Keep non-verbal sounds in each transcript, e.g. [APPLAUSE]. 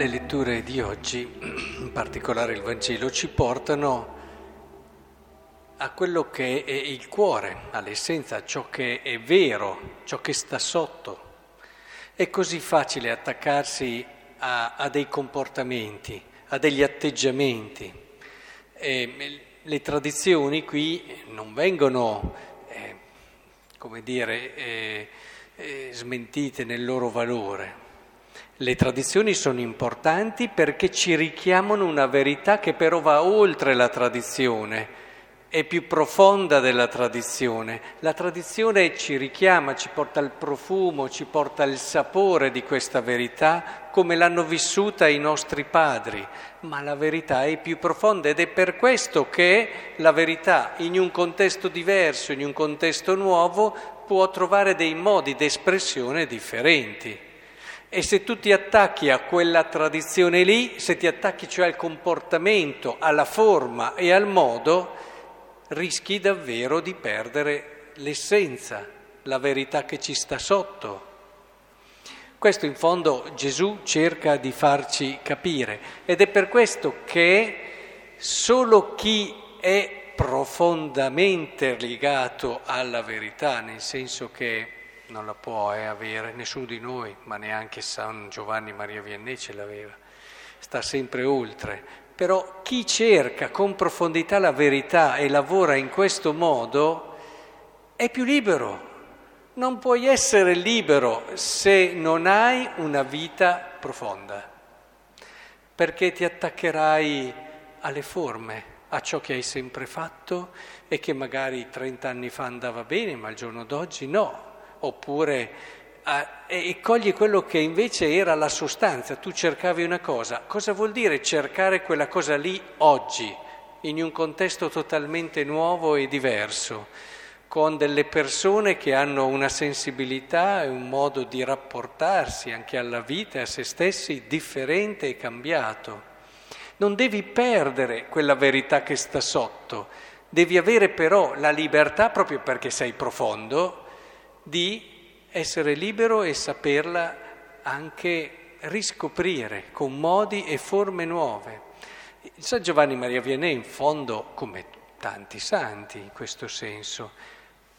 Le letture di oggi, in particolare il Vangelo, ci portano a quello che è il cuore, all'essenza, a ciò che è vero, ciò che sta sotto. È così facile attaccarsi a, a dei comportamenti, a degli atteggiamenti. E le tradizioni qui non vengono, eh, come dire, eh, eh, smentite nel loro valore le tradizioni sono importanti perché ci richiamano una verità che però va oltre la tradizione, è più profonda della tradizione. La tradizione ci richiama, ci porta il profumo, ci porta il sapore di questa verità come l'hanno vissuta i nostri padri, ma la verità è più profonda ed è per questo che la verità in un contesto diverso, in un contesto nuovo, può trovare dei modi d'espressione differenti. E se tu ti attacchi a quella tradizione lì, se ti attacchi cioè al comportamento, alla forma e al modo, rischi davvero di perdere l'essenza, la verità che ci sta sotto. Questo in fondo Gesù cerca di farci capire ed è per questo che solo chi è profondamente legato alla verità, nel senso che non la può eh, avere nessuno di noi, ma neanche San Giovanni Maria Vianney ce l'aveva, sta sempre oltre. Però chi cerca con profondità la verità e lavora in questo modo è più libero. Non puoi essere libero se non hai una vita profonda, perché ti attaccherai alle forme, a ciò che hai sempre fatto e che magari 30 anni fa andava bene, ma il giorno d'oggi no oppure eh, e cogli quello che invece era la sostanza, tu cercavi una cosa, cosa vuol dire cercare quella cosa lì oggi, in un contesto totalmente nuovo e diverso, con delle persone che hanno una sensibilità e un modo di rapportarsi anche alla vita e a se stessi differente e cambiato. Non devi perdere quella verità che sta sotto, devi avere però la libertà, proprio perché sei profondo, di essere libero e saperla anche riscoprire con modi e forme nuove. Il San Giovanni Maria Vianney, in fondo, come tanti santi in questo senso,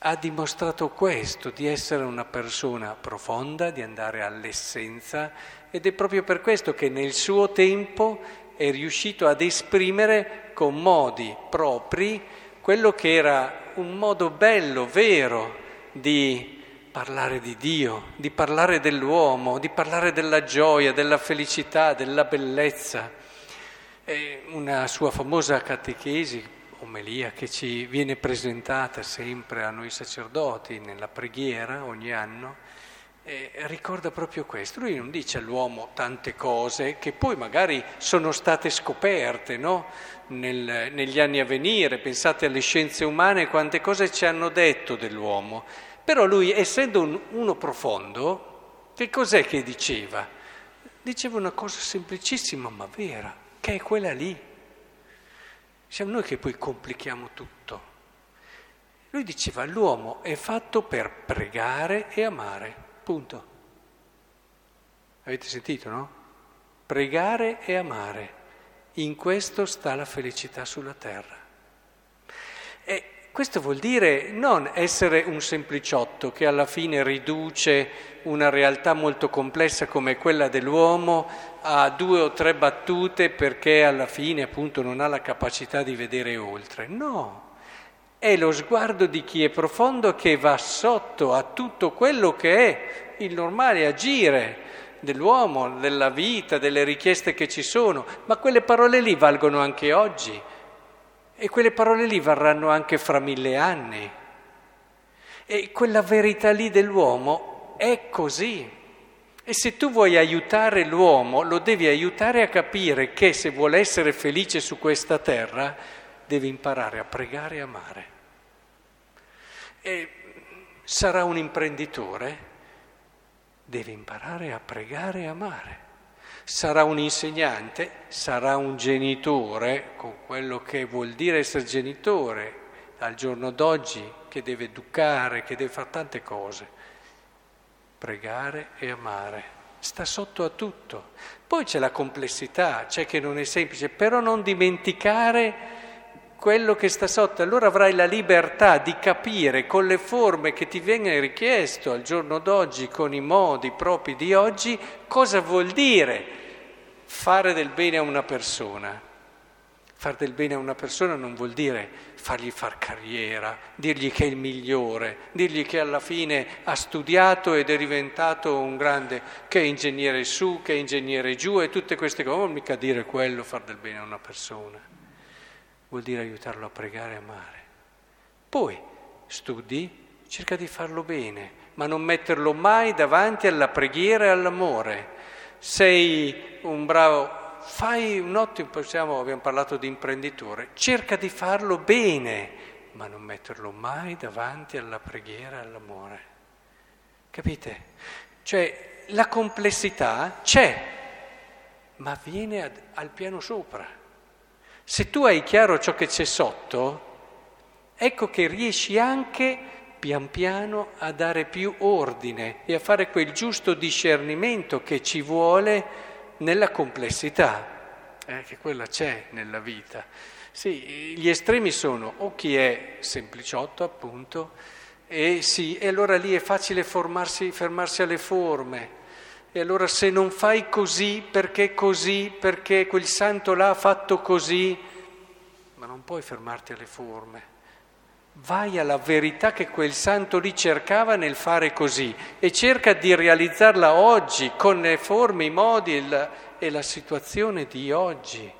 ha dimostrato questo, di essere una persona profonda, di andare all'essenza ed è proprio per questo che nel suo tempo è riuscito ad esprimere con modi propri quello che era un modo bello, vero, di parlare di Dio, di parlare dell'uomo, di parlare della gioia, della felicità, della bellezza. È una sua famosa catechesi, omelia, che ci viene presentata sempre a noi sacerdoti nella preghiera ogni anno, ricorda proprio questo. Lui non dice all'uomo tante cose che poi magari sono state scoperte no? Nel, negli anni a venire. Pensate alle scienze umane, quante cose ci hanno detto dell'uomo. Però lui, essendo un, uno profondo, che cos'è che diceva? Diceva una cosa semplicissima ma vera, che è quella lì. Siamo noi che poi complichiamo tutto. Lui diceva l'uomo è fatto per pregare e amare, punto. Avete sentito, no? Pregare e amare. In questo sta la felicità sulla terra. E questo vuol dire non essere un sempliciotto che alla fine riduce una realtà molto complessa come quella dell'uomo a due o tre battute perché alla fine appunto non ha la capacità di vedere oltre. No, è lo sguardo di chi è profondo che va sotto a tutto quello che è il normale agire dell'uomo, della vita, delle richieste che ci sono, ma quelle parole lì valgono anche oggi. E quelle parole lì varranno anche fra mille anni. E quella verità lì dell'uomo è così. E se tu vuoi aiutare l'uomo, lo devi aiutare a capire che se vuole essere felice su questa terra, deve imparare a pregare e amare. E sarà un imprenditore, deve imparare a pregare e amare sarà un insegnante, sarà un genitore, con quello che vuol dire essere genitore al giorno d'oggi, che deve educare, che deve fare tante cose. Pregare e amare. sta sotto a tutto. Poi c'è la complessità, c'è che non è semplice, però non dimenticare quello che sta sotto, allora avrai la libertà di capire con le forme che ti viene richiesto al giorno d'oggi, con i modi propri di oggi, cosa vuol dire fare del bene a una persona. Far del bene a una persona non vuol dire fargli far carriera, dirgli che è il migliore, dirgli che alla fine ha studiato ed è diventato un grande, che è ingegnere su, che è ingegnere giù e tutte queste cose. Non mica dire quello, far del bene a una persona. Vuol dire aiutarlo a pregare e amare. Poi studi, cerca di farlo bene, ma non metterlo mai davanti alla preghiera e all'amore. Sei un bravo fai un ottimo, possiamo, abbiamo parlato di imprenditore, cerca di farlo bene, ma non metterlo mai davanti alla preghiera e all'amore. Capite? Cioè la complessità c'è, ma viene ad, al piano sopra. Se tu hai chiaro ciò che c'è sotto, ecco che riesci anche pian piano a dare più ordine e a fare quel giusto discernimento che ci vuole nella complessità, eh, che quella c'è nella vita. Sì, gli estremi sono o chi è sempliciotto, appunto, e, sì, e allora lì è facile formarsi, fermarsi alle forme. E allora se non fai così, perché così, perché quel santo là ha fatto così, ma non puoi fermarti alle forme. Vai alla verità che quel santo lì cercava nel fare così e cerca di realizzarla oggi con le forme, i modi e la, e la situazione di oggi.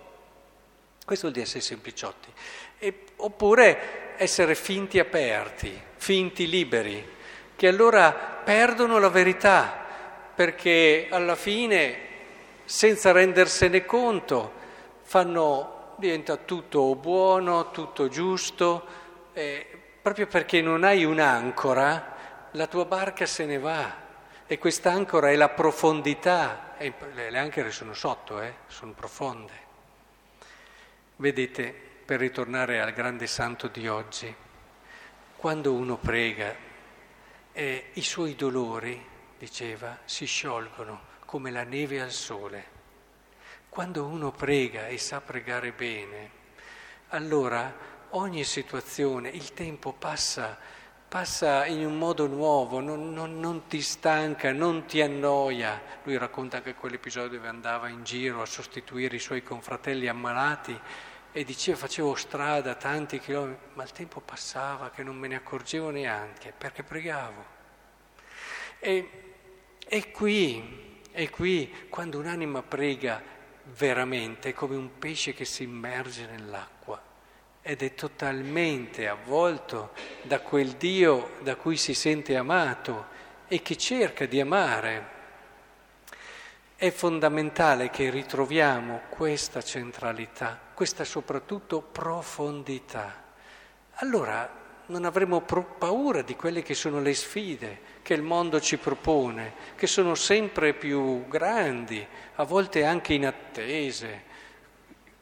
Questo vuol dire essere sempliciotti. E, oppure essere finti aperti, finti liberi, che allora perdono la verità, perché alla fine, senza rendersene conto, fanno, diventa tutto buono, tutto giusto eh, proprio perché non hai un'ancora, la tua barca se ne va e quest'ancora è la profondità, e le anchere sono sotto, eh, sono profonde. Vedete, per ritornare al grande santo di oggi, quando uno prega, eh, i suoi dolori, diceva, si sciolgono come la neve al sole. Quando uno prega e sa pregare bene, allora ogni situazione, il tempo passa, passa in un modo nuovo, non, non, non, ti stanca, non ti annoia. Lui racconta anche quell'episodio dove andava in giro a sostituire i suoi confratelli ammalati e diceva facevo strada tanti chilometri, ma il tempo passava che non me ne accorgevo neanche perché pregavo. E, e qui, e qui, quando un'anima prega veramente, è come un pesce che si immerge nell'acqua ed è totalmente avvolto da quel Dio da cui si sente amato e che cerca di amare. È fondamentale che ritroviamo questa centralità, questa soprattutto profondità. Allora non avremo paura di quelle che sono le sfide che il mondo ci propone, che sono sempre più grandi, a volte anche inattese,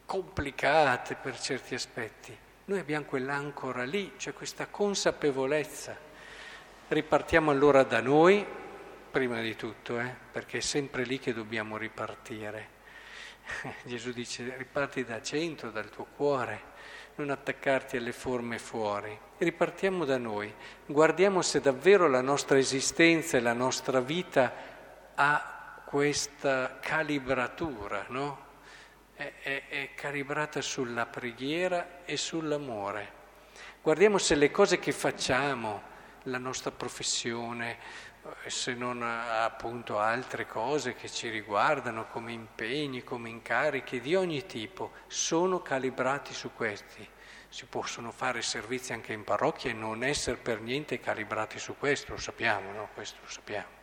complicate per certi aspetti. Noi abbiamo quell'ancora lì, cioè questa consapevolezza. Ripartiamo allora da noi, prima di tutto, eh, perché è sempre lì che dobbiamo ripartire. [LAUGHS] Gesù dice riparti da centro, dal tuo cuore, non attaccarti alle forme fuori. Ripartiamo da noi, guardiamo se davvero la nostra esistenza e la nostra vita ha questa calibratura, no? è, è, è calibrata sulla preghiera e sull'amore. Guardiamo se le cose che facciamo, la nostra professione, se non appunto altre cose che ci riguardano come impegni, come incarichi di ogni tipo, sono calibrati su questi. Si possono fare servizi anche in parrocchia e non essere per niente calibrati su questo, lo sappiamo, no? Questo lo sappiamo.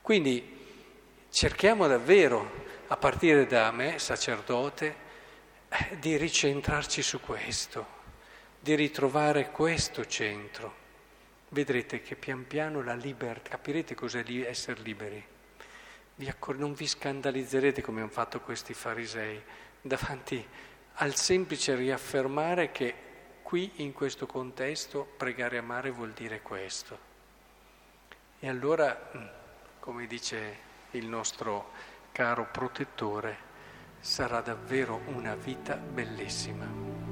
Quindi cerchiamo davvero a partire da me, sacerdote, di ricentrarci su questo, di ritrovare questo centro. Vedrete che pian piano la libertà, capirete cos'è essere liberi. Vi accor- non vi scandalizzerete come hanno fatto questi farisei davanti al semplice riaffermare che qui in questo contesto pregare e amare vuol dire questo. E allora, mm, come dice il nostro caro protettore, sarà davvero una vita bellissima.